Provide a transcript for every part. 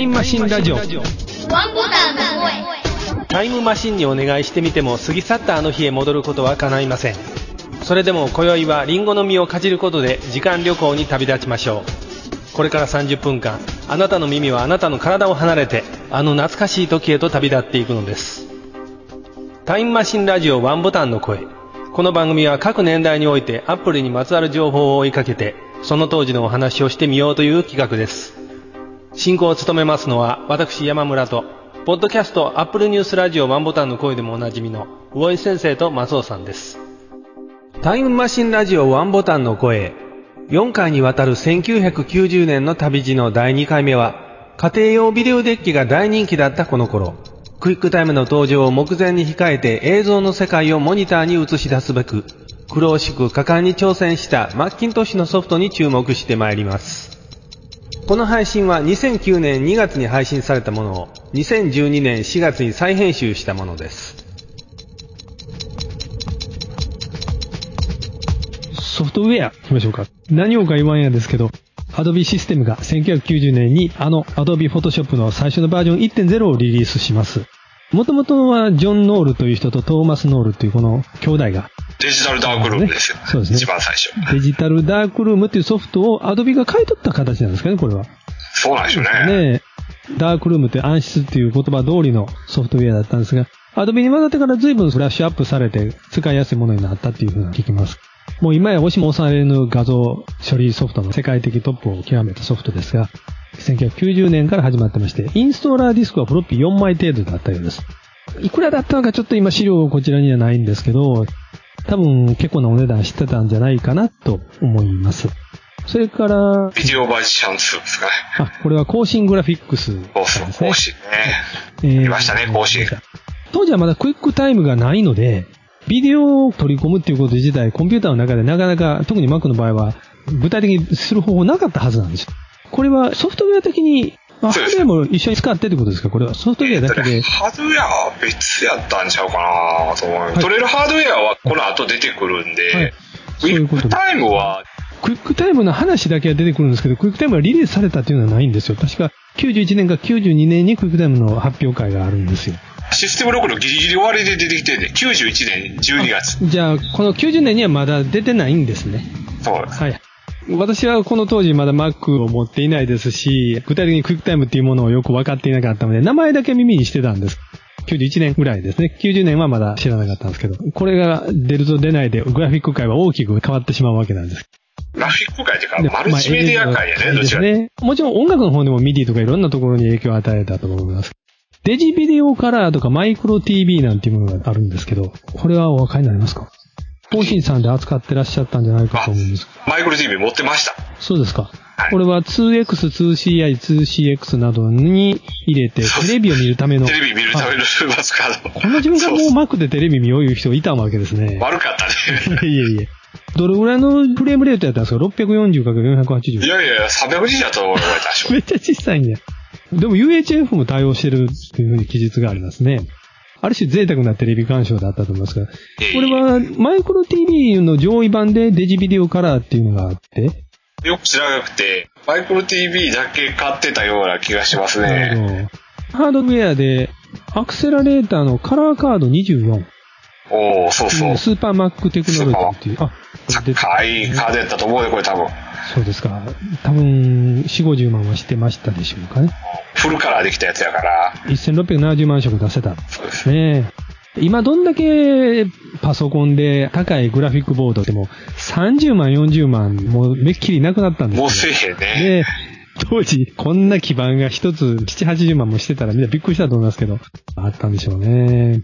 イムマシンラジオ。ワンボタンの声。タイムマシンにお願いしてみても過ぎ去ったあの日へ戻ることは叶いません。それでも今宵はリンゴの実をかじることで時間旅行に旅立ちましょう。これから30分間あなたの耳はあなたの体を離れてあの懐かしい時へと旅立っていくのです。タイムマシンラジオワンボタンの声。この番組は各年代においてアップルにまつわる情報を追いかけてその当時のお話をしてみようという企画です進行を務めますのは私山村とポッドキャストアップルニュースラジオワンボタンの声でもおなじみの魚井先生と松尾さんです。タイムマシンラジオワンボタンの声。4回にわたる1990年の旅路の第2回目は家庭用ビデオデッキが大人気だったこの頃。クイックタイムの登場を目前に控えて映像の世界をモニターに映し出すべく苦労しく果敢に挑戦したマッキントッシュのソフトに注目してまいります。この配信は2009年2月に配信されたものを2012年4月に再編集したものです。ソフトウェアいきましょうか。何をか言わんやですけど Adobe システムが1990年にあの Adobe Photoshop の最初のバージョン1.0をリリースします。もともとはジョン・ノールという人とトーマス・ノールというこの兄弟がデジタルダークルームですよ。そうですね一番最初。デジタルダークルームっていうソフトを Adobe が買い取った形なんですかね、これは。そうなんでしょうね。ねダークルームって暗室っていう言葉通りのソフトウェアだったんですが、Adobe に混ざってから随分フラッシュアップされて使いやすいものになったっていうふうに聞きます。もう今や押しも押されぬ画像処理ソフトの世界的トップを極めたソフトですが、1990年から始まってまして、インストーラーディスクはフロッピー4枚程度だったようです。いくらだったのかちょっと今資料こちらにはないんですけど、多分結構なお値段してたんじゃないかなと思います。それから、ビデオバージョン2ですかね。あ、これは更新グラフィックスそうそう、更。新ね。えー見ましたね更新当時はまだクイックタイムがないので、ビデオを取り込むっていうこと自体、コンピューターの中でなかなか、特に Mac の場合は、具体的にする方法なかったはずなんですよ。これはソフトウェア的に、あハードウェアも一緒に使ってってことですか？これはソフトウェアだけで。ハードウェアは別やったんちゃうかなと思う、はい取れるハードウェアはこの後出てくるんで、はいクイックタイムはクイックタイムの話だけは出てくるんですけど、クイックタイムがリリースされたっていうのはないんですよ。確か91年か92年にクイックタイムの発表会があるんですよ。システムロックのギリギリ終わりで出てきてんで、91年12月。じゃあ、この90年にはまだ出てないんですね。そうです。はい。私はこの当時まだ Mac を持っていないですし、具体的にクイックタイムっていうものをよく分かっていなかったので、名前だけ耳にしてたんです。91年ぐらいですね。90年はまだ知らなかったんですけど、これが出ると出ないで、グラフィック界は大きく変わってしまうわけなんです。グラフィック界っていうか、でマルチメディア界やね、まあどちらか。ですね。もちろん音楽の方でも MIDI とかいろんなところに影響を与えたと思います。デジビデオカラーとかマイクロ TV なんていうものがあるんですけど、これはお分かりになりますか？方針さんで扱ってらっしゃったんじゃないかと思うんですマイクロ TV 持ってました。そうですか。はいこれは 2X、2CI、2CX などに入れて、テレビを見るための。テレビ見るためはいのマスカード。この自分がもうそう Mac でテレビ見よういう人いたわけですね。悪かったね。いえいえ。どれぐらいのフレームレートやったんですか ?640×480 い。やいや、300だと思われたでしょ。めっちゃ小さいんや。でも UHF も対応してるっていうふうに記述がありますね。ある種贅沢なテレビ鑑賞だったと思いますが、これはマイクロ TV の上位版でデジビデオカラーっていうのがあって、よく知らなくて、マイクロ TV だけ買ってたような気がしますなね。ハードウェアでアクセラレーターのカラーカード24。おおそうそう。スーパーマックテクノロジーっていう。あ、高いカードやったと思うよ、これ多分。そうですか。多分、4、50万はしてましたでしょうかね。フルカラーできたやつやから。1670万色出せた。そうです。ねえ。今どんだけパソコンで高いグラフィックボードでも30万、40万もうめっきりなくなったんですよもうせえへんね。当時こんな基板が一つ7、80万もしてたらみんなびっくりしたと思いますけど、あったんでしょうね。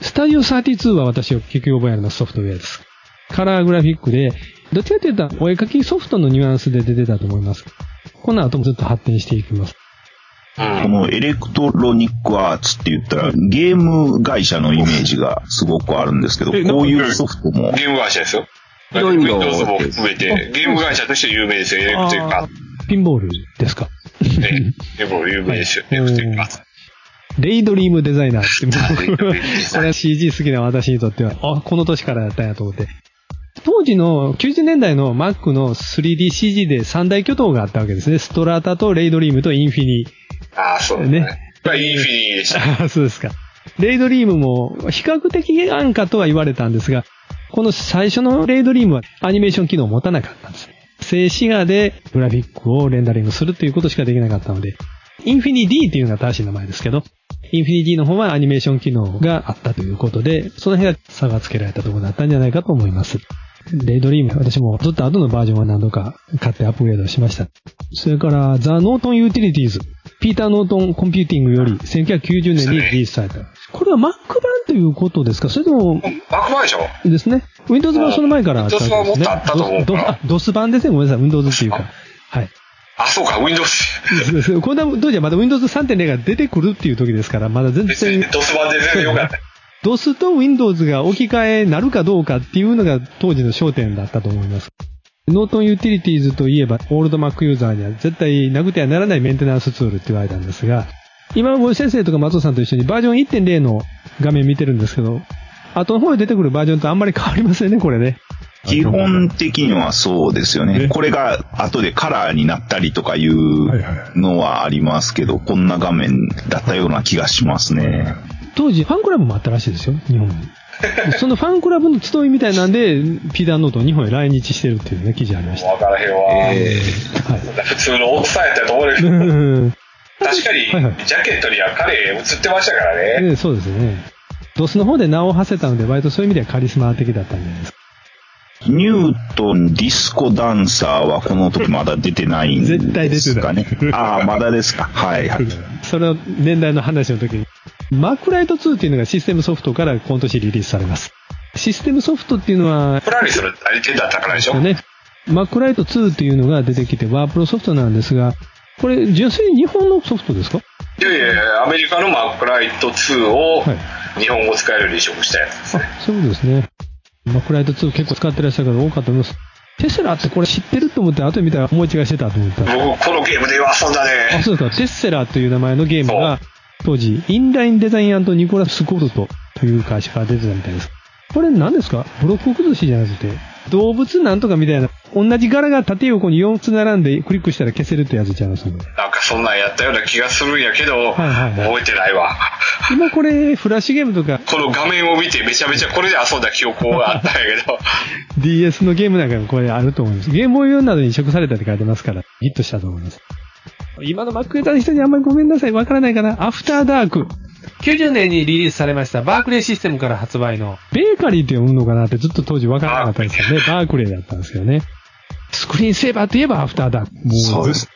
スタジオ32は私は結局覚えあるのソフトウェアです。カラーグラフィックで、どっちかというとお絵描きソフトのニュアンスで出てたと思います。この後もずっと発展していきます。うんこのエレクトロニックアーツって言ったら、ゲーム会社のイメージがすごくあるんですけど、えこういうソフトも、ゲーム会社ですよ。いろいろ Windows も含めて、ゲーム会社として有名ですよ、エレクトリックアーあーピンボールですか。ツ。ね。でも有名ですよ、エレクトリックアーツ。レイドリームデザイナーって、これは CG 好きな私にとっては、あ、この年からやったんやと思って。当時の90年代の Mac の 3DCG で三大巨頭があったわけですね。ストラタとレイドリームとインフィニ。ああ、そうですねね。まあ、インフィニーでした。あ そうですか。レイドリームも比較的安価とは言われたんですが、この最初のレイドリームはアニメーション機能を持たなかったんです。静止画でグラフィックをレンダリングするということしかできなかったので、インフィニ D っていうのが正しい名前ですけど、インフィニ D の方はアニメーション機能があったということで、その辺が差がつけられたところだったんじゃないかと思います。レイドリーム、私もずっと後のバージョンは何度か買ってアップグレードしました。それから、ザ・ノートン・ユーティリティーズ。ピーター・ノートン・コンピューティングより1990年にリリースされた。これは Mac 版ということですか？それとも、 Mac 版でしょ？ですね。Windows 版はその前からあったわけですね。Windows 版もっとあったと思う DOS 版ですね。ごめんなさい。Windows っていうか。はい。あ、そうか、Windows。こんな当時はまだ Windows 3.0が出てくるっていう時ですから、まだ全然 DOS 版で全然よかった。DOS と Windows が置き換えなるかどうかっていうのが当時の焦点だったと思います。ノートンユーティリティーズといえば、オールド Mac ユーザーには絶対なくてはならないメンテナンスツールって言われたんですが、今、森先生とか松尾さんと一緒にバージョン1.0の画面見てるんですけど、後の方に出てくるバージョンとあんまり変わりませんね、これね。基本的にはそうですよねね。これが後でカラーになったりとかいうのはありますけど、こんな画面だったような気がしますね。当時ファンクラブもあったらしいですよ、日本に。で そのファンクラブの集いみたいなんで、ピーターノート日本へ来日してるっていうね、記事ありました。わからへんわ。はい。普通のおっさんやったと思うけど、うん確かに、はいはいジャケットには彼映ってましたからね。ええそうですね。ドスの方で名を馳せたので、割とそういう意味ではカリスマ的だったんじゃないですか。ニュートンディスコダンサーはこの時まだ出てないん絶対出てないですかね。ああ、まだですか。はいはい。その年代の話の時に、マークライト2っていうのがシステムソフトから今年リリースされます。システムソフトっていうのは、プラリスの相手だったからでしょ？ね、マックライト2っていうのが出てきて、ワープロソフトなんですが、これ、純粋に日本のソフトですか？いやいやいや、アメリカのマックライト2をはい日本語使えるように移植したやつですね。あ、そういうことですね。マックライト2結構使ってらっしゃる方多かったと思います。テスラってこれ知ってると思って、後で見たら思い違いしてたと思った。僕、このゲームで遊んだあ、ね。そうですか。テッセラという名前のゲームが、当時、インラインデザインニコラス・コルトという会社から出てたみたいです。これ何ですか？ブロック崩しじゃなくて、動物なんとかみたいな、同じ柄が縦横に4つ並んでクリックしたら消せるってやつちゃいます。なんかそんなんやったような気がするんやけど、はいはいはい覚えてないわ。今これ、フラッシュゲームとかこの画面を見てめちゃめちゃこれで遊んだ記憶があったんやけど、DS のゲームなんかもこれあると思います。ゲームボーイ用などに移植されたって書いてますから、ヒットしたと思います。今のマックユーザーの人にあんまりごめんなさい、わからないかな。アフターダーク。90年にリリースされましたバークレーシステムから発売の、ベーカリーって読むのかなってずっと当時わからなかったんですよね。バークレーだったんですけどね。スクリーンセーバーといえばアフターダーク。もそうです。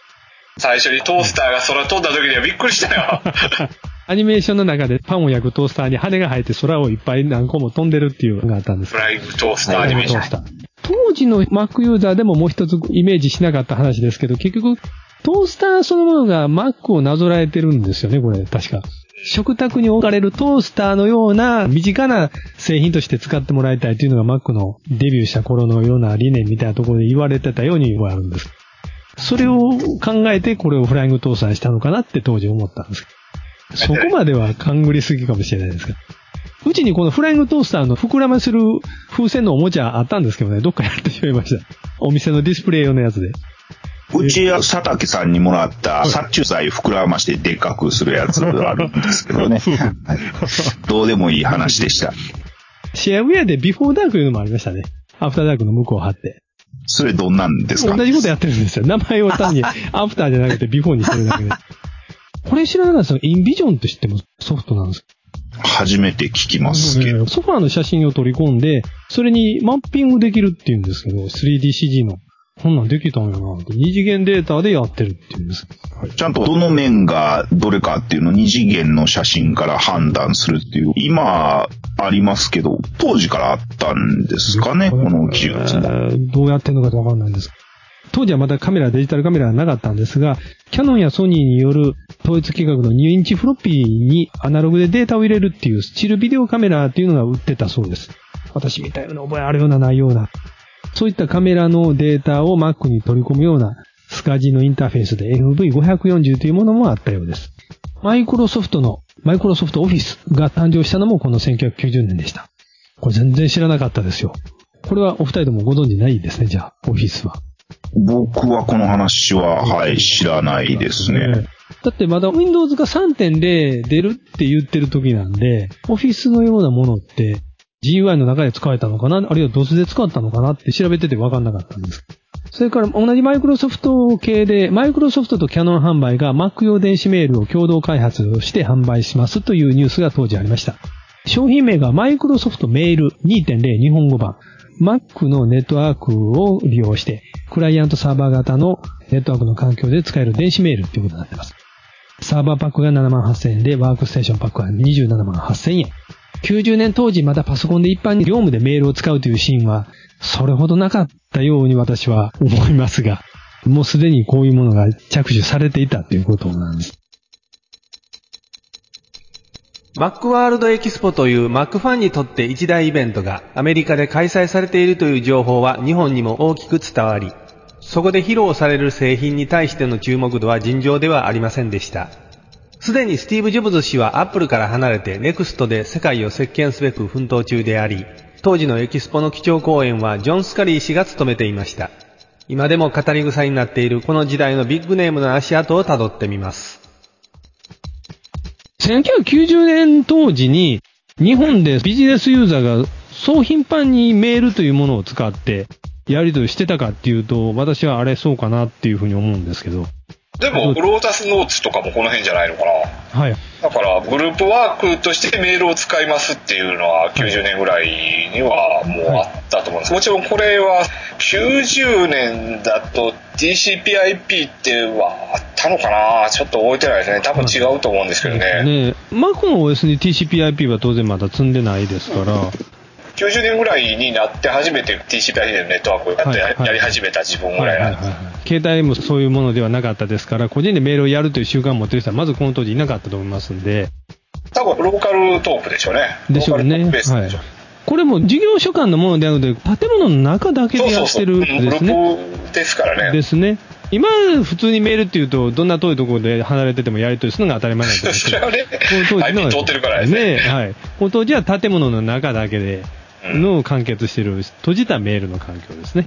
最初にトースターが空飛んだ時にはびっくりしたよ。アニメーションの中でパンを焼くトースターに羽が生えて空をいっぱい何個も飛んでるっていうのがあったんですフライングトースターアニメーション。当時の Mac ユーザーでももう一つイメージしなかった話ですけど、結局、トースターそのものが Mac をなぞらえてるんですよね、これ、確か。食卓に置かれるトースターのような身近な製品として使ってもらいたいというのが Mac のデビューした頃のような理念みたいなところで言われてたようにあるんです。それを考えてこれをフライングトースターにしたのかなって当時思ったんです。そこまでは勘繰りすぎかもしれないですが。うちにこのフライングトースターの膨らませる風船のおもちゃあったんですけどね、どっかやってしまいました。お店のディスプレイ用のやつで。うちは佐竹さんにもらった殺虫剤膨らましてでっかくするやつあるんですけどね。はいどうでもいい話でした。シェアウェアでビフォーダークいうのもありましたね。アフターダークの向こうを張って。それどんなんですか？同じことやってるんですよ。名前を単に アフターじゃなくてビフォーにしてるだけで。これ知らなかったですインビジョンって知ってますソフトなんです初めて聞きますけど。ソファーの写真を取り込んで、それにマッピングできるっていうんですけど、3DCG の。こんなんできたんやなって。二次元データでやってるっていうんです。ちゃんとどの面がどれかっていうのを二次元の写真から判断するっていう。今ありますけど、当時からあったんですかね、この技術も。えーどうやってんのかわかんないんです。当時はまだカメラ、デジタルカメラはなかったんですが、キャノンやソニーによる統一規格の2インチフロッピーにアナログでデータを入れるっていうスチルビデオカメラっていうのが売ってたそうです。私みたいな覚えあるようなないような。そういったカメラのデータを Mac に取り込むようなスカジのインターフェースで FV540 というものもあったようです。マイクロソフトのマイクロソフトオフィスが誕生したのもこの1990年でした。これ全然知らなかったですよ。これはお二人ともご存知ないですね、じゃあ、オフィスは。僕はこの話は、はい、知らないですね。だってまだ Windows が3.0出るって言ってる時なんで、Office のようなものって GUI の中で使えたのかな？あるいは DOS で使ったのかな？って調べてて分かんなかったんです。それから同じマイクロソフト系で、マイクロソフトとキャノン販売が Mac 用電子メールを共同開発して販売しますというニュースが当時ありました。商品名がマイクロソフトメール2.0日本語版。Mac のネットワークを利用して、クライアントサーバー型のネットワークの環境で使える電子メールっていうことになってます。サーバーパックが7万8000円で、ワークステーションパックは27万8000円。90年当時まだパソコンで一般に業務でメールを使うというシーンは、それほどなかったように私は思いますが、もうすでにこういうものが着手されていたということなんです。マックワールドエキスポという Mac ファンにとって一大イベントがアメリカで開催されているという情報は日本にも大きく伝わり、そこで披露される製品に対しての注目度は尋常ではありませんでした。すでにスティーブ・ジョブズ氏はアップルから離れてネクストで世界を席巻すべく奮闘中であり、当時のエキスポの基調講演はジョン・スカリー氏が務めていました。今でも語り草になっているこの時代のビッグネームの足跡をたどってみます。1990年当時に日本でビジネスユーザーがそう頻繁にメールというものを使ってやり取りしてたかっていうと、私はあれそうかなっていうふうに思うんですけど。でも、ロータスノーツとかもこの辺じゃないのかな。はい。だから、グループワークとしてメールを使いますっていうのは、90年ぐらいにはもうあったと思うんです。もちろんこれは、90年だと TCPIP ってはあったのかなちょっと覚えてないですね。多分違うと思うんですけどね。ね Mac の OS に TCPIP は当然まだ積んでないですから、90年ぐらいになって初めて TCPIP でのネットワークをやって、はいはいやり始めた自分ぐらいなんです。携帯もそういうものではなかったですから、個人でメールをやるという習慣を持ってる人はまずこの当時いなかったと思いますんで、多分ローカルトークでしょうね。でしょうね。これも事業所間のものであるので、建物の中だけそうでやそうそう。ってるんですね。ープですからね。ですね。今、普通にメールっていうと、どんな遠いところで離れててもやり取りするのが当たり前なんですけど。それはね、この当時の IP 通ってるからですね。ねはい。この当時は建物の中だけで、の完結している、閉じたメールの環境ですね。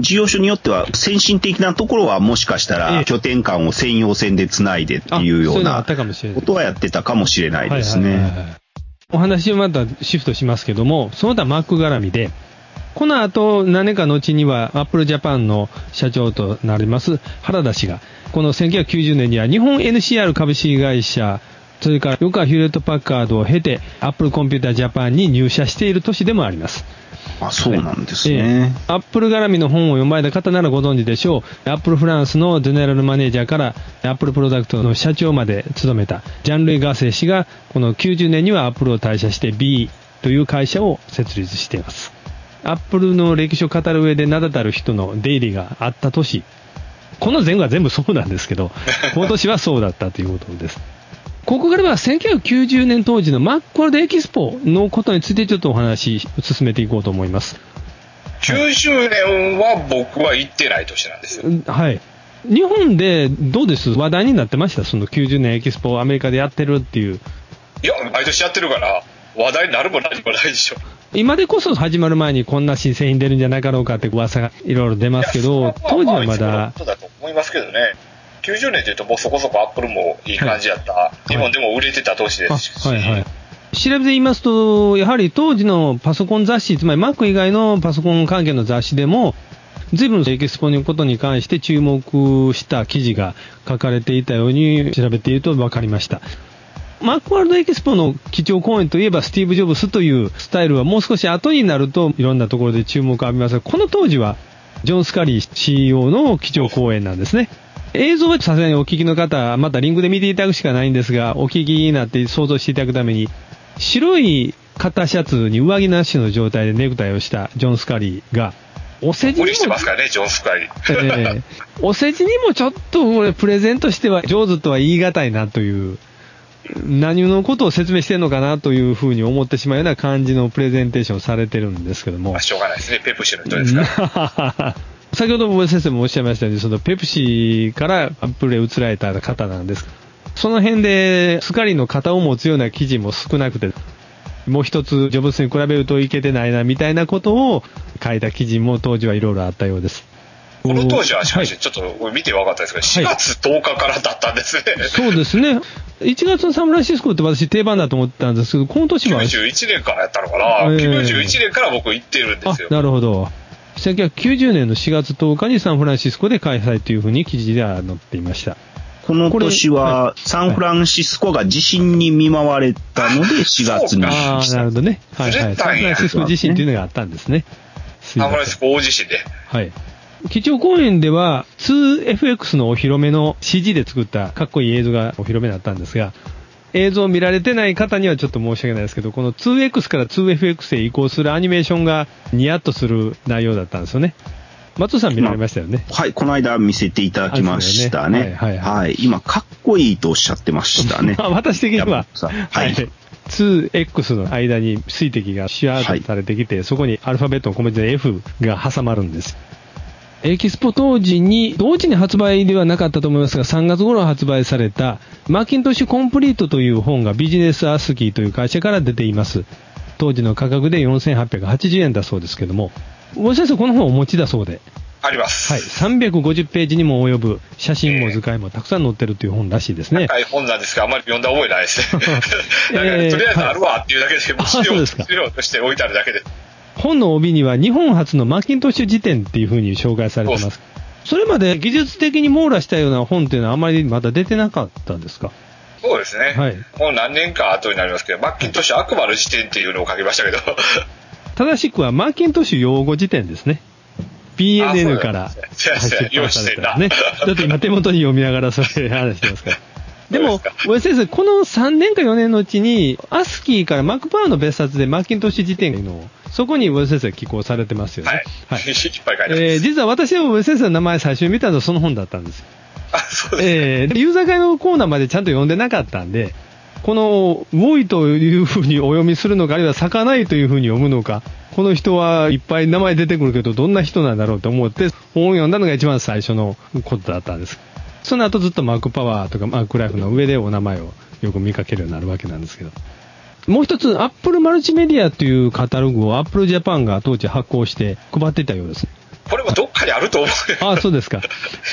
事業所によっては先進的なところはもしかしたええら拠点間を専用線でつないでってあいうよそうなことはやってたかもしれないですね。お話をまたシフトしますけども、その他 Mac 絡みで、この後、何年か後には Apple Japan の社長となります原田氏が、この1990年には日本 NCR 株式会社、それから横川ヒューレット・パッカードを経て Apple コンピュータージャパンに入社している年でもあります。あ、そうなんですね。アップル絡みの本を読まれた方ならご存知でしょう。アップルフランスのゼネラルマネージャーからアップルプロダクトの社長まで務めたジャン・ルイ・ガセー氏がこの90年にはアップルを退社して B という会社を設立しています。アップルの歴史を語る上で名だたる人の出入りがあった年。この前後は全部そうなんですけど、この年はそうだったということです。ここからは1990年当時のマックワールドエキスポのことについてちょっとお話進めていこうと思います。90年は僕は行ってない年なんですよ。はい。日本でどうです？話題になってました？その90年エキスポをアメリカでやってるっていう。いや、毎年やってるから、話題になるも何もないでしょ。今でこそ始まる前にこんな新製品出るんじゃなかろうかって噂がいろいろ出ますけいどや、当時はまだ、そうだと思いますけどね。90年というともうそこそこアップルもいい感じやった。日本でも売れてた年ですし。あはいはい。調べて言いますと、やはり当時のパソコン雑誌、つまり Mac 以外のパソコン関係の雑誌でも、随分エキスポのことに関して注目した記事が書かれていたように調べていると分かりました。マックワールドエキスポの基調講演といえばスティーブ・ジョブスというスタイルはもう少し後になるといろんなところで注目を浴びますが、この当時はジョン・スカリー CEO の基調講演なんですね。映像はさすがにお聞きの方、またリンクで見ていただくしかないんですが、お聞きになって想像していただくために、白い肩シャツに上着なしの状態でネクタイをしたジョン・スカリーが、お世辞に無理してもますからね、ジョン・スカリー。ええお世辞にもちょっとこれプレゼントしては上手とは言い難いなという、何のことを説明してるのかなというふうに思ってしまうような感じのプレゼンテーションをされてるんですけどもまあ、。しょうがないですね。ペプシの人ですから。先ほど大先生もおっしゃいましたように、そのペプシからアップルへ移られた方なんです。その辺で、スカリの型を持つような記事も少なくて、もう一つ、ジョブスに比べるといけてないな、みたいなことを書いた記事も当時はいろいろあったようです。この当時はしかし、はいちょっと見て分かったんですけど、4月10日からだったんですね。そうですね。1月のサンフランシスコって私定番だと思ってたんですけど、この年は。91年からやったのかな、ええ91年から僕行ってるんであすよ。、なるほど。1990年の4月10日にサンフランシスコで開催というふうに記事では載っていました。この年はは、サンフランシスコが地震に見舞われたので、4月にああ、なるほどね。はいはい。サンフランシスコ地震というのがあったんですね。サンフランシスコ大地震で。はい。基調講演では 2FX のお披露目の CG で作ったかっこいい映像がお披露目になったんですが、映像を見られてない方にはちょっと申し訳ないですけど、この 2X から 2FX へ移行するアニメーションがニヤッとする内容だったんですよね。松尾さん見られましたよね。はい、この間見せていただきましたね。あそうだよねはいはいはい。今、かっこいいとおっしゃってましたね。あ 私的にははい。2X の間に水滴がシュワーされてきて、そこにアルファベットの小文字で F が挟まるんです。エキスポ当時に、同時に発売ではなかったと思いますが、3月頃発売された、マッキントッシュコンプリートという本がビジネスアスキーという会社から出ています。当時の価格で4880円だそうですけども、大先生この本をお持ちだそうで、あります。はい、350ページにも及ぶ写真も図解もたくさん載ってるという本らしいですね。高い本なんですが、あんまり読んだ覚えないです ね。とりあえずあるわっていうだけで、資料として置いてあるだけで。本の帯には日本初のマッキントッシュ辞典っていう風に紹介されてます。それまで技術的に網羅したような本っていうのはあまりまだ出てなかったんですか？そうですね。はいもう何年か後になりますけど、マッキントッシュ悪魔の辞典っていうのを書きましたけど、正しくはマッキントッシュ用語辞典ですね。PNN からそうですね出版されたね。だって今手元に読みながらそれ話してますから。でもそうですか、小林先生、この3年か4年のうちに、アスキーからマックパワーの別冊でマッキントッシュ辞典の、そこに小林先生寄稿されてますよね。はい。いっぱい書い。えー実は私でも小林先生の名前最初に見たのはその本だったんですよ。あ、そうですね。えーでユーザー会のコーナーまでちゃんと読んでなかったんで、この、ウォイというふうにお読みするのか、あるいは咲かないというふうに読むのか、この人はいっぱい名前出てくるけど、どんな人なんだろうと思って、本を読んだのが一番最初のことだったんです。その後ずっとマックパワーとかマックライフの上でお名前をよく見かけるようになるわけなんですけど。もう一つ、アップルマルチメディアというカタログをアップルジャパンが当時発行して配っていたようです。これもどっかにあると思う。ああ、そうですか。こ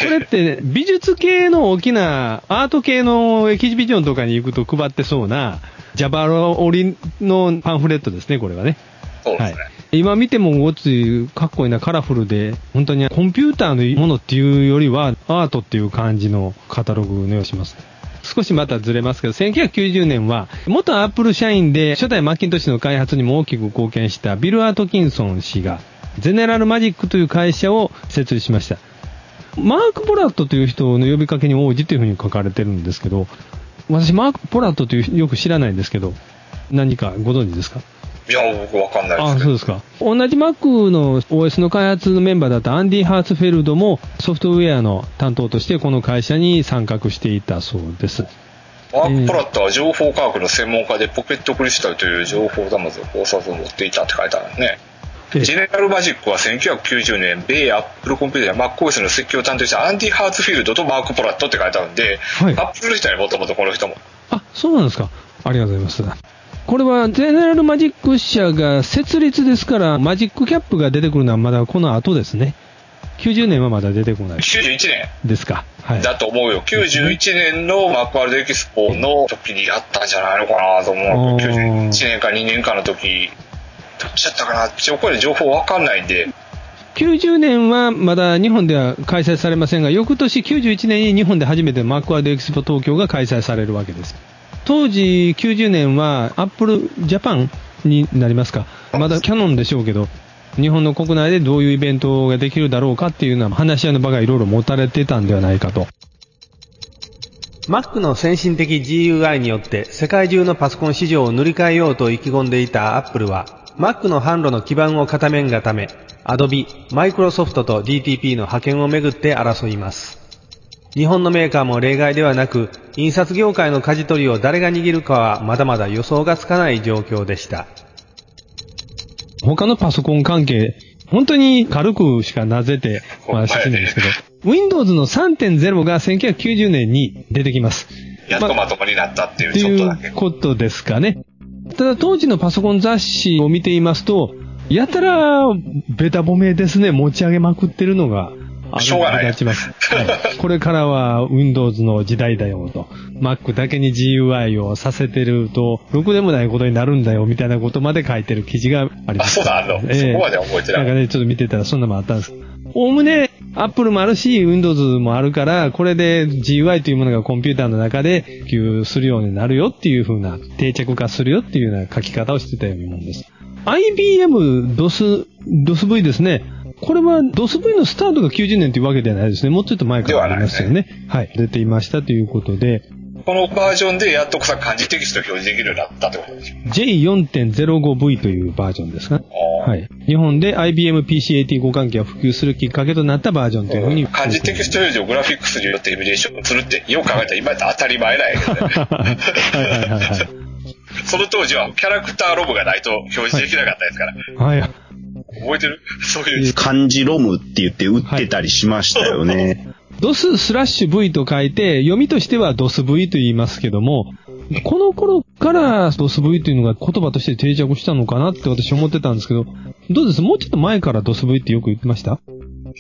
れって、美術系の大きな、アート系のエキシビジョンとかに行くと配ってそうな、蛇腹折りのパンフレットですね、これはね。はいそうですね。。今見てもごつい、かっこいいな、カラフルで、本当にコンピューターのものっていうよりは、アートっていう感じのカタログのようします。少しまたずれますけど、1990年は、元アップル社員で、初代マッキントッシュの開発にも大きく貢献したビル・アートキンソン氏が、ゼネラルマジックという会社を設立しました。マーク・ポラットという人の呼びかけに応じというふうに書かれてるんですけど、私、マーク・ポラットというよく知らないんですけど、何かご存知ですか？いや、僕わかんないですあ。そうですか。同じ Mac の OS の開発のメンバーだったアンディ・ハーツフェルドもソフトウェアの担当としてこの会社に参画していたそうです。マーク・ポラットは情報科学の専門家でポケットクリスタルという情報端末を考察を持っていたって書いてあるね。えジェネラルマジックは1990年、米アップルコンピューターや MacOS の設計を担当したアンディ・ハーツフィールドとマーク・ポラットって書いてあるんで、はいアップルの人にもともとこの人も。あ、そうなんですか。ありがとうございます。これはゼネラルマジック社が設立ですから、マジックキャップが出てくるのはまだこの後ですね。90年はまだ出てこない91年ですか。はい。だと思うよ。91年のマクワールドエキスポの時にやったんじゃないのかなと思う。あー91年か2年かの時、どっちだったかなちょこれ情報わかんないんで、90年はまだ日本では開催されませんが、翌年91年に日本で初めてマックワールドエキスポ東京が開催されるわけです。当時90年はアップルジャパンになりますか。まだキャノンでしょうけど、日本の国内でどういうイベントができるだろうかっていうような話し合いの場がいろいろ持たれてたんではないかと。Mac の先進的 GUI によって世界中のパソコン市場を塗り替えようと意気込んでいた Apple は Mac の販路の基盤を固めんがため Adobe、Microsoft と DTP の派遣をめぐって争います。日本のメーカーも例外ではなく印刷業界の舵取りを誰が握るかはまだまだ予想がつかない状況でした。他のパソコン関係、本当に軽くしかなぜてお話ししてないんですけど、Windows の3.0が1990年に出てきます。やっとまともになったっていうちょっとだけいう。ことですかね。ただ当時のパソコン雑誌を見ていますと、やたらベタ褒めですね、持ち上げまくってるのがしょうがない立ちます。はい。これからは Windows の時代だよと。Mac だけに GUI をさせてると、ろくでもないことになるんだよみたいなことまで書いてる記事があります。あ、そうだ、あんの。そこまでは覚えてな。ないんかね、ちょっと見てたらそんなのもあったんです。おおむね、Apple もあるし、Windows もあるから、これで GUI というものがコンピューターの中で普及するようになるよっていう風な、定着化するよっていうような書き方をしてたように思うんです。IBM DOS、DOSV ですね。これは DOSV のスタートが90年というわけではないですね。もうちょっと前からありますよね。はい。出ていましたということで、このバージョンでやっとさ漢字テキスト表示できるようになったってことでしょ。J4.05V というバージョンですか？あーはい。日本で IBM PC-AT 互換機が普及するきっかけとなったバージョンというふうに。漢字テキスト表示をグラフィックスによってエミュレーションするって、よく考えたら今やったら当たり前なんやけどね。はいはいはいはい。その当時はキャラクターロムがないと表示できなかったですから。はい。覚えてる？そういう。漢字ロムって言って売ってたりしましたよね。ドススラッシュ V と書いて、読みとしてはドス V と言いますけども、この頃からドス V というのが言葉として定着したのかなって私思ってたんですけど、どうです？もうちょっと前からドス V ってよく言ってました？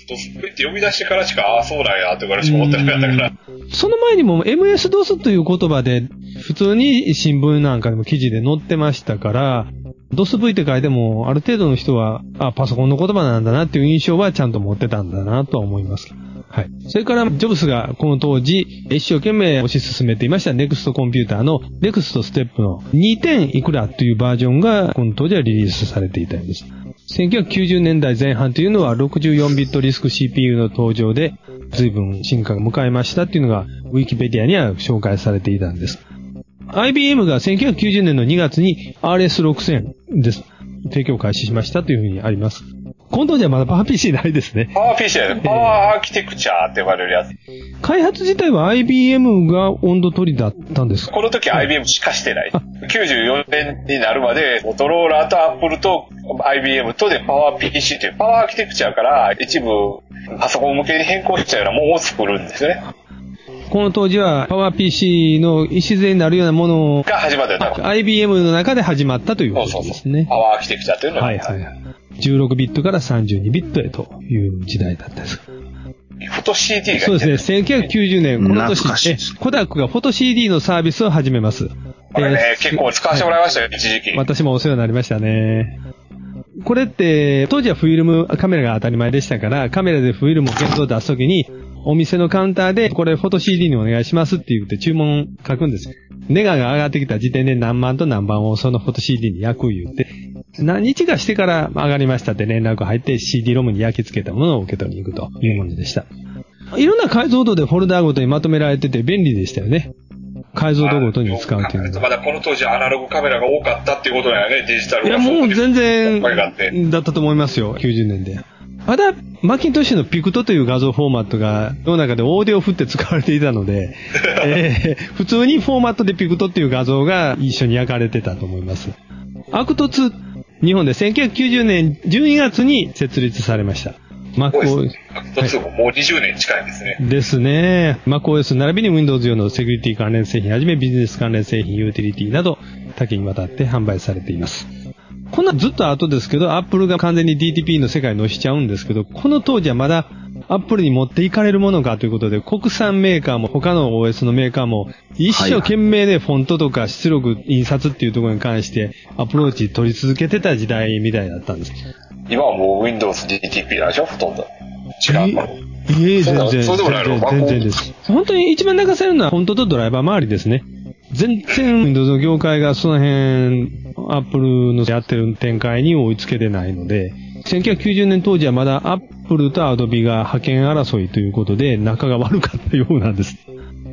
ドスって読み出してからしか、ああ、そうなんやって私も思ってなかったから。その前にも MS-DOS という言葉で、普通に新聞なんかでも記事で載ってましたから、DOSV って書いても、ある程度の人は、あ、パソコンの言葉なんだなっていう印象はちゃんと持ってたんだなとは思います。はい。それから、ジョブスがこの当時、一生懸命推し進めていました NEXT コンピューターの NEXT ステップの2点いくらというバージョンが、この当時はリリースされていたようです。1990年代前半というのは64ビットリスク CPU の登場で随分進化が迎えましたっていうのがウィキペディアには紹介されていたんです。IBM が1990年の2月に RS6000 です。提供開始しましたというふうにあります。この当時はまだパワー PC ないですね。パワー PC やね。パワーアーキテクチャーって呼ばれるやつ。開発自体は IBM が温度取りだったんですかこの時 IBM しかしてない。94年になるまで、モトローラーとアップルと IBM とでパワー PC というパワーアーキテクチャーから一部パソコン向けに変更したようなものを作るんですよね。この当時はパワー PC の礎になるようなものが始まったよ IBM の中で始まったというそうこそうそう。とですね。パワーアーキテクチャーというのが。はいはいはい。16ビットから32ビットへという時代だったです。フォト CD がそうですね。1990年、この年えコダックがフォト CD のサービスを始めます。これね、えー結構使わせてもらいましたよ、一時期。私もお世話になりましたね。これって、当時はフィルムカメラが当たり前でしたから、カメラでフィルムを現像出すときに、お店のカウンターで、これフォト CD にお願いしますって言って注文書くんですよ。ネガが上がってきた時点で何万と何番をそのフォト CD に焼く言って、何日かしてから上がりましたって連絡入って CD ロムに焼き付けたものを受け取りに行くというものでした。いろんな解像度でフォルダーごとにまとめられてて便利でしたよね。解像度ごとに使うっていうのが。まだこの当時アナログカメラが多かったっていうことだよね、デジタルいや、がもう全然だったと思いますよ、90年で。まだ、マッキントッシュのピクトという画像フォーマットが世の中でオーディオ振って使われていたので、えー普通にフォーマットでピクトっていう画像が一緒に焼かれてたと思います。アクト2、日本で1990年12月に設立されました。マック多いですね。一つももう20年近いですね。ですね。MacOS 並びに Windows 用のセキュリティ関連製品はじめビジネス関連製品、ユーティリティなど多岐にわたって販売されています。こんなずっと後ですけど、Apple が完全に DTP の世界に乗しちゃうんですけど、この当時はまだ Apple に持っていかれるものかということで、国産メーカーも他の OS のメーカーも一生懸命でフォントとか出力、印刷っていうところに関してアプローチ取り続けてた時代みたいだったんです。今はもう Windows DTP なんでしょほとんど。違うえ、そうな全然、そうでもないの全然、です。本当に一番流されるのは本当とドライバー周りですね。全然 Windows の業界がその辺、Apple のやってる展開に追いつけてないので、1990年当時はまだ Apple と Adobe が覇権争いということで仲が悪かったようなんです。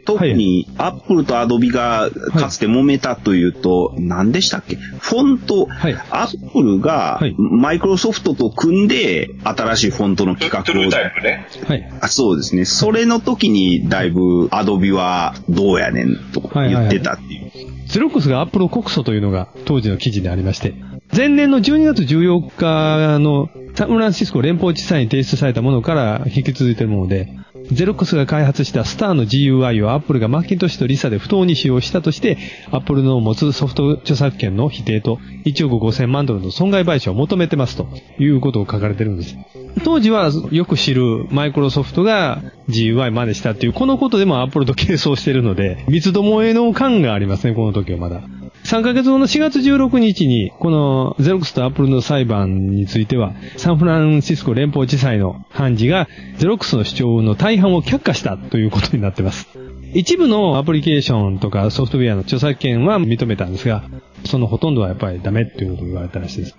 特に、アップルとアドビがかつて揉めたというと、何でしたっけ？フォント、はいアップルがはいマイクロソフトと組んで新しいフォントの企画をね。はい。あそうですね。それの時にだいぶアドビはどうやねんと言ってたっていう。ゼロックスがアップル告訴というのが当時の記事でありまして、前年の12月14日のサンフランシスコ連邦地裁に提出されたものから引き続いているもので、ゼロックスが開発したスターの GUI を Apple がマッキントッシュとリサで不当に使用したとして、Apple の持つソフト著作権の否定と1億5000万ドルの損害賠償を求めてますということを書かれてるんです。当時はよく知るマイクロソフトが GUI 真似したっていう、このことでも Apple と係争してるので、三つどもえの感がありますね、この時はまだ。3ヶ月後の4月16日に、このゼロックスとアップルの裁判については、サンフランシスコ連邦地裁の判事が、ゼロックスの主張の大半を却下したということになっています。一部のアプリケーションとかソフトウェアの著作権は認めたんですが、そのほとんどはやっぱりダメっていうことを言われたらしいです。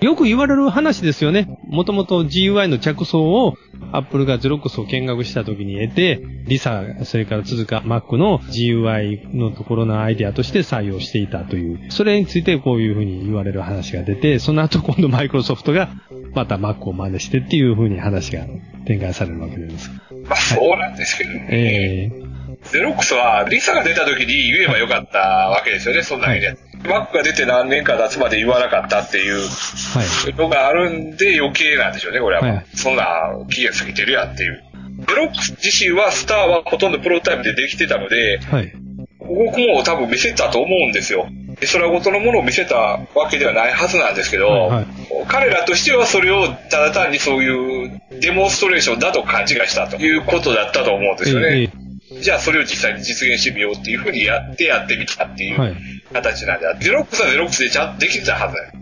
よく言われる話ですよね。もともと GUI の着想を Apple がゼロックスを見学した時に得て、リサ、それから続か Mac の GUI のところのアイデアとして採用していたという、それについてこういうふうに言われる話が出て、その後今度マイクロソフトがまた Mac を真似してっていうふうに話が展開されるわけです。まあそうなんですけどね。ええゼロックスはリサが出た時に言えばよかったわけですよね、そんなにね。マックが出て何年か経つまで言わなかったっていうはい。のがあるんで余計なんでしょうね、これは。はいそんな期限過ぎてるやんっていう。ゼロックス自身はスターはほとんどプロトタイプでできてたので、はい。僕も多分見せたと思うんですよ。で空ごとのものを見せたわけではないはずなんですけど、はいはい彼らとしてはそれをただ単にそういうデモンストレーションだと勘違いしたということだったと思うんですよね。えじゃあそれを実際に実現してみようっていうふうにやってやってみたっていう形なんで、ゼロックスはゼロックスでちゃんとできてたはずだよ。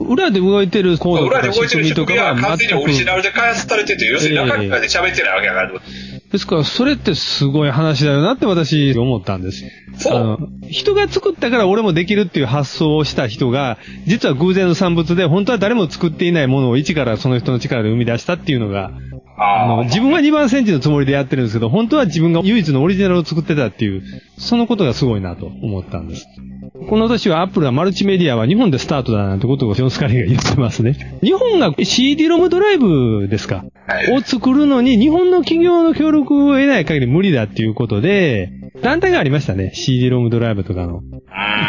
裏で動いてるコードと裏でか動いてる仕仕組みとかは完全にオリジナルで開発されてて、要するに中身まで喋ってないわけだから。ですから、それってすごい話だよなって私思ったんです。そうあの、人が作ったから俺もできるっていう発想をした人が、実は偶然の産物で、本当は誰も作っていないものを一からその人の力で生み出したっていうのが、あの、あ自分は2番センチのつもりでやってるんですけど、本当は自分が唯一のオリジナルを作ってたっていう、そのことがすごいなと思ったんです。この年はアップルはマルチメディアは日本でスタートだなんてことをションスカリーが言ってますね。日本が CD ロムドライブですか？はいを作るのに日本の企業の協力を得ない限り無理だっていうことで、団体がありましたね。CD ロムドライブとかの。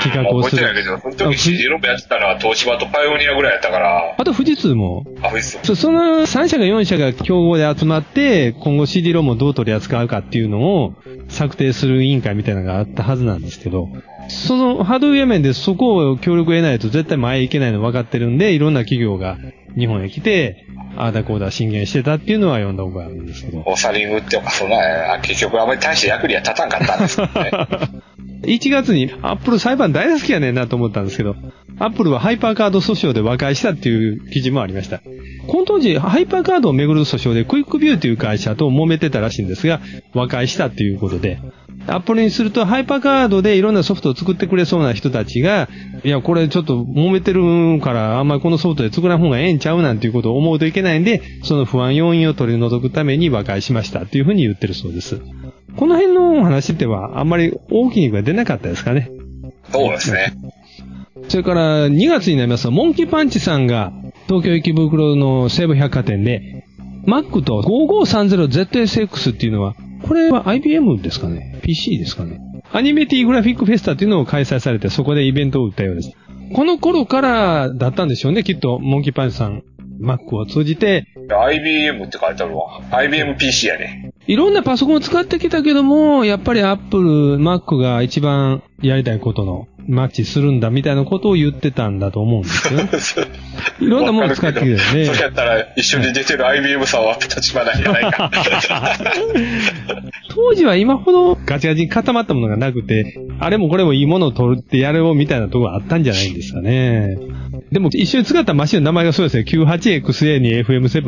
企画をする覚えてないけど、その時 CD ロムやってたのは東芝とパイオニアぐらいやったから、あと富士通もあ、フェス。そその3社か4社が競合で集まって、今後 CD ロムをどう取り扱うかっていうのを策定する委員会みたいなのがあったはずなんですけど、そのハードウェア面でそこを協力を得ないと絶対前へ行けないの分かってるんで、いろんな企業が日本へ来て、ああだこうだ進言してたっていうのは読んだ覚えあるんですけど。オーサリングっていうか、そんな、結局あまり大して役には立たんかったんですけどね。1月にアップル裁判大好きやねんなと思ったんですけど、アップルはハイパーカード訴訟で和解したっていう記事もありました。この当時、ハイパーカードをめぐる訴訟でクイックビューという会社と揉めてたらしいんですが、和解したっていうことで、アップルにするとハイパーカードでいろんなソフトを作ってくれそうな人たちが、いや、これちょっと揉めてるから、あんまりこのソフトで作らん方がええんちゃうなんていうことを思うといけないんで、その不安要因を取り除くために和解しましたっていうふうに言ってるそうです。この辺のお話ってはあんまり大きい声出なかったですかね。そうですね。それから2月になりますと、モンキーパンチさんが東京池袋の西武百貨店で、Mac と 5530ZSX っていうのは、これは IBM ですかね ?PC ですかね？アニメティグラフィックフェスタっていうのを開催されて、そこでイベントを打ったようです。この頃からだったんでしょうね、きっと、モンキーパンチさん。Mac を通じて、IBM って書いてあるわ。IBM PC やね。いろんなパソコンを使ってきたけども、やっぱり Apple、Mac が一番やりたいことのマッチするんだみたいなことを言ってたんだと思うんですよね。いろんなものを使ってきてるね。それやったら一緒に出てる IBM さんは立場なんじゃないか。当時は今ほどガチガチに固まったものがなくて、あれもこれもいいものを取ってやろうみたいなところがあったんじゃないんですかね。でも一緒に使ったマシンの名前がそうですね。98XA に FM7。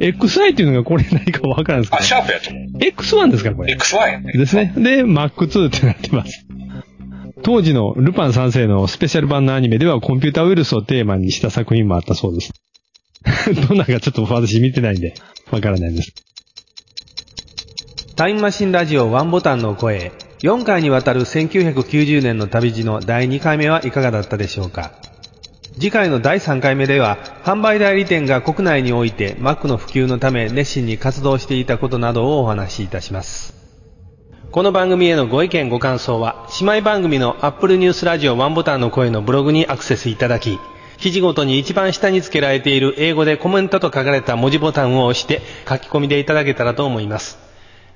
XI っていうのがこれ何かわからんですけあ、ど、シャープやと思う。X1 ですかこれ？X1 やね。ですね。で、Mac2 ってなってます。当時のルパン三世のスペシャル版のアニメではコンピュータウイルスをテーマにした作品もあったそうです。どんなかちょっと私見てないんで、わからないです。タイムマシンラジオワンボタンの声。4回にわたる1990年の旅路の第2回目はいかがだったでしょうか？次回の第3回目では、販売代理店が国内において Mac の普及のため熱心に活動していたことなどをお話しいたします。この番組へのご意見ご感想は、姉妹番組の Apple News ラジオワンボタンの声のブログにアクセスいただき、記事ごとに一番下に付けられている英語でコメントと書かれた文字ボタンを押して書き込みでいただけたらと思います。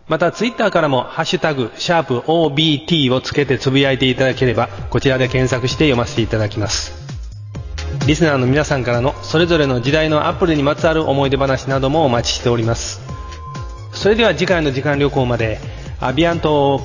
またツイッターからもハッシュタグ、シャープ OBT をつけてつぶやいていただければ、こちらで検索して読ませていただきます。リスナーの皆さんからのそれぞれの時代のアップルにまつわる思い出話などもお待ちしております。それでは次回の時間旅行まで、アビアント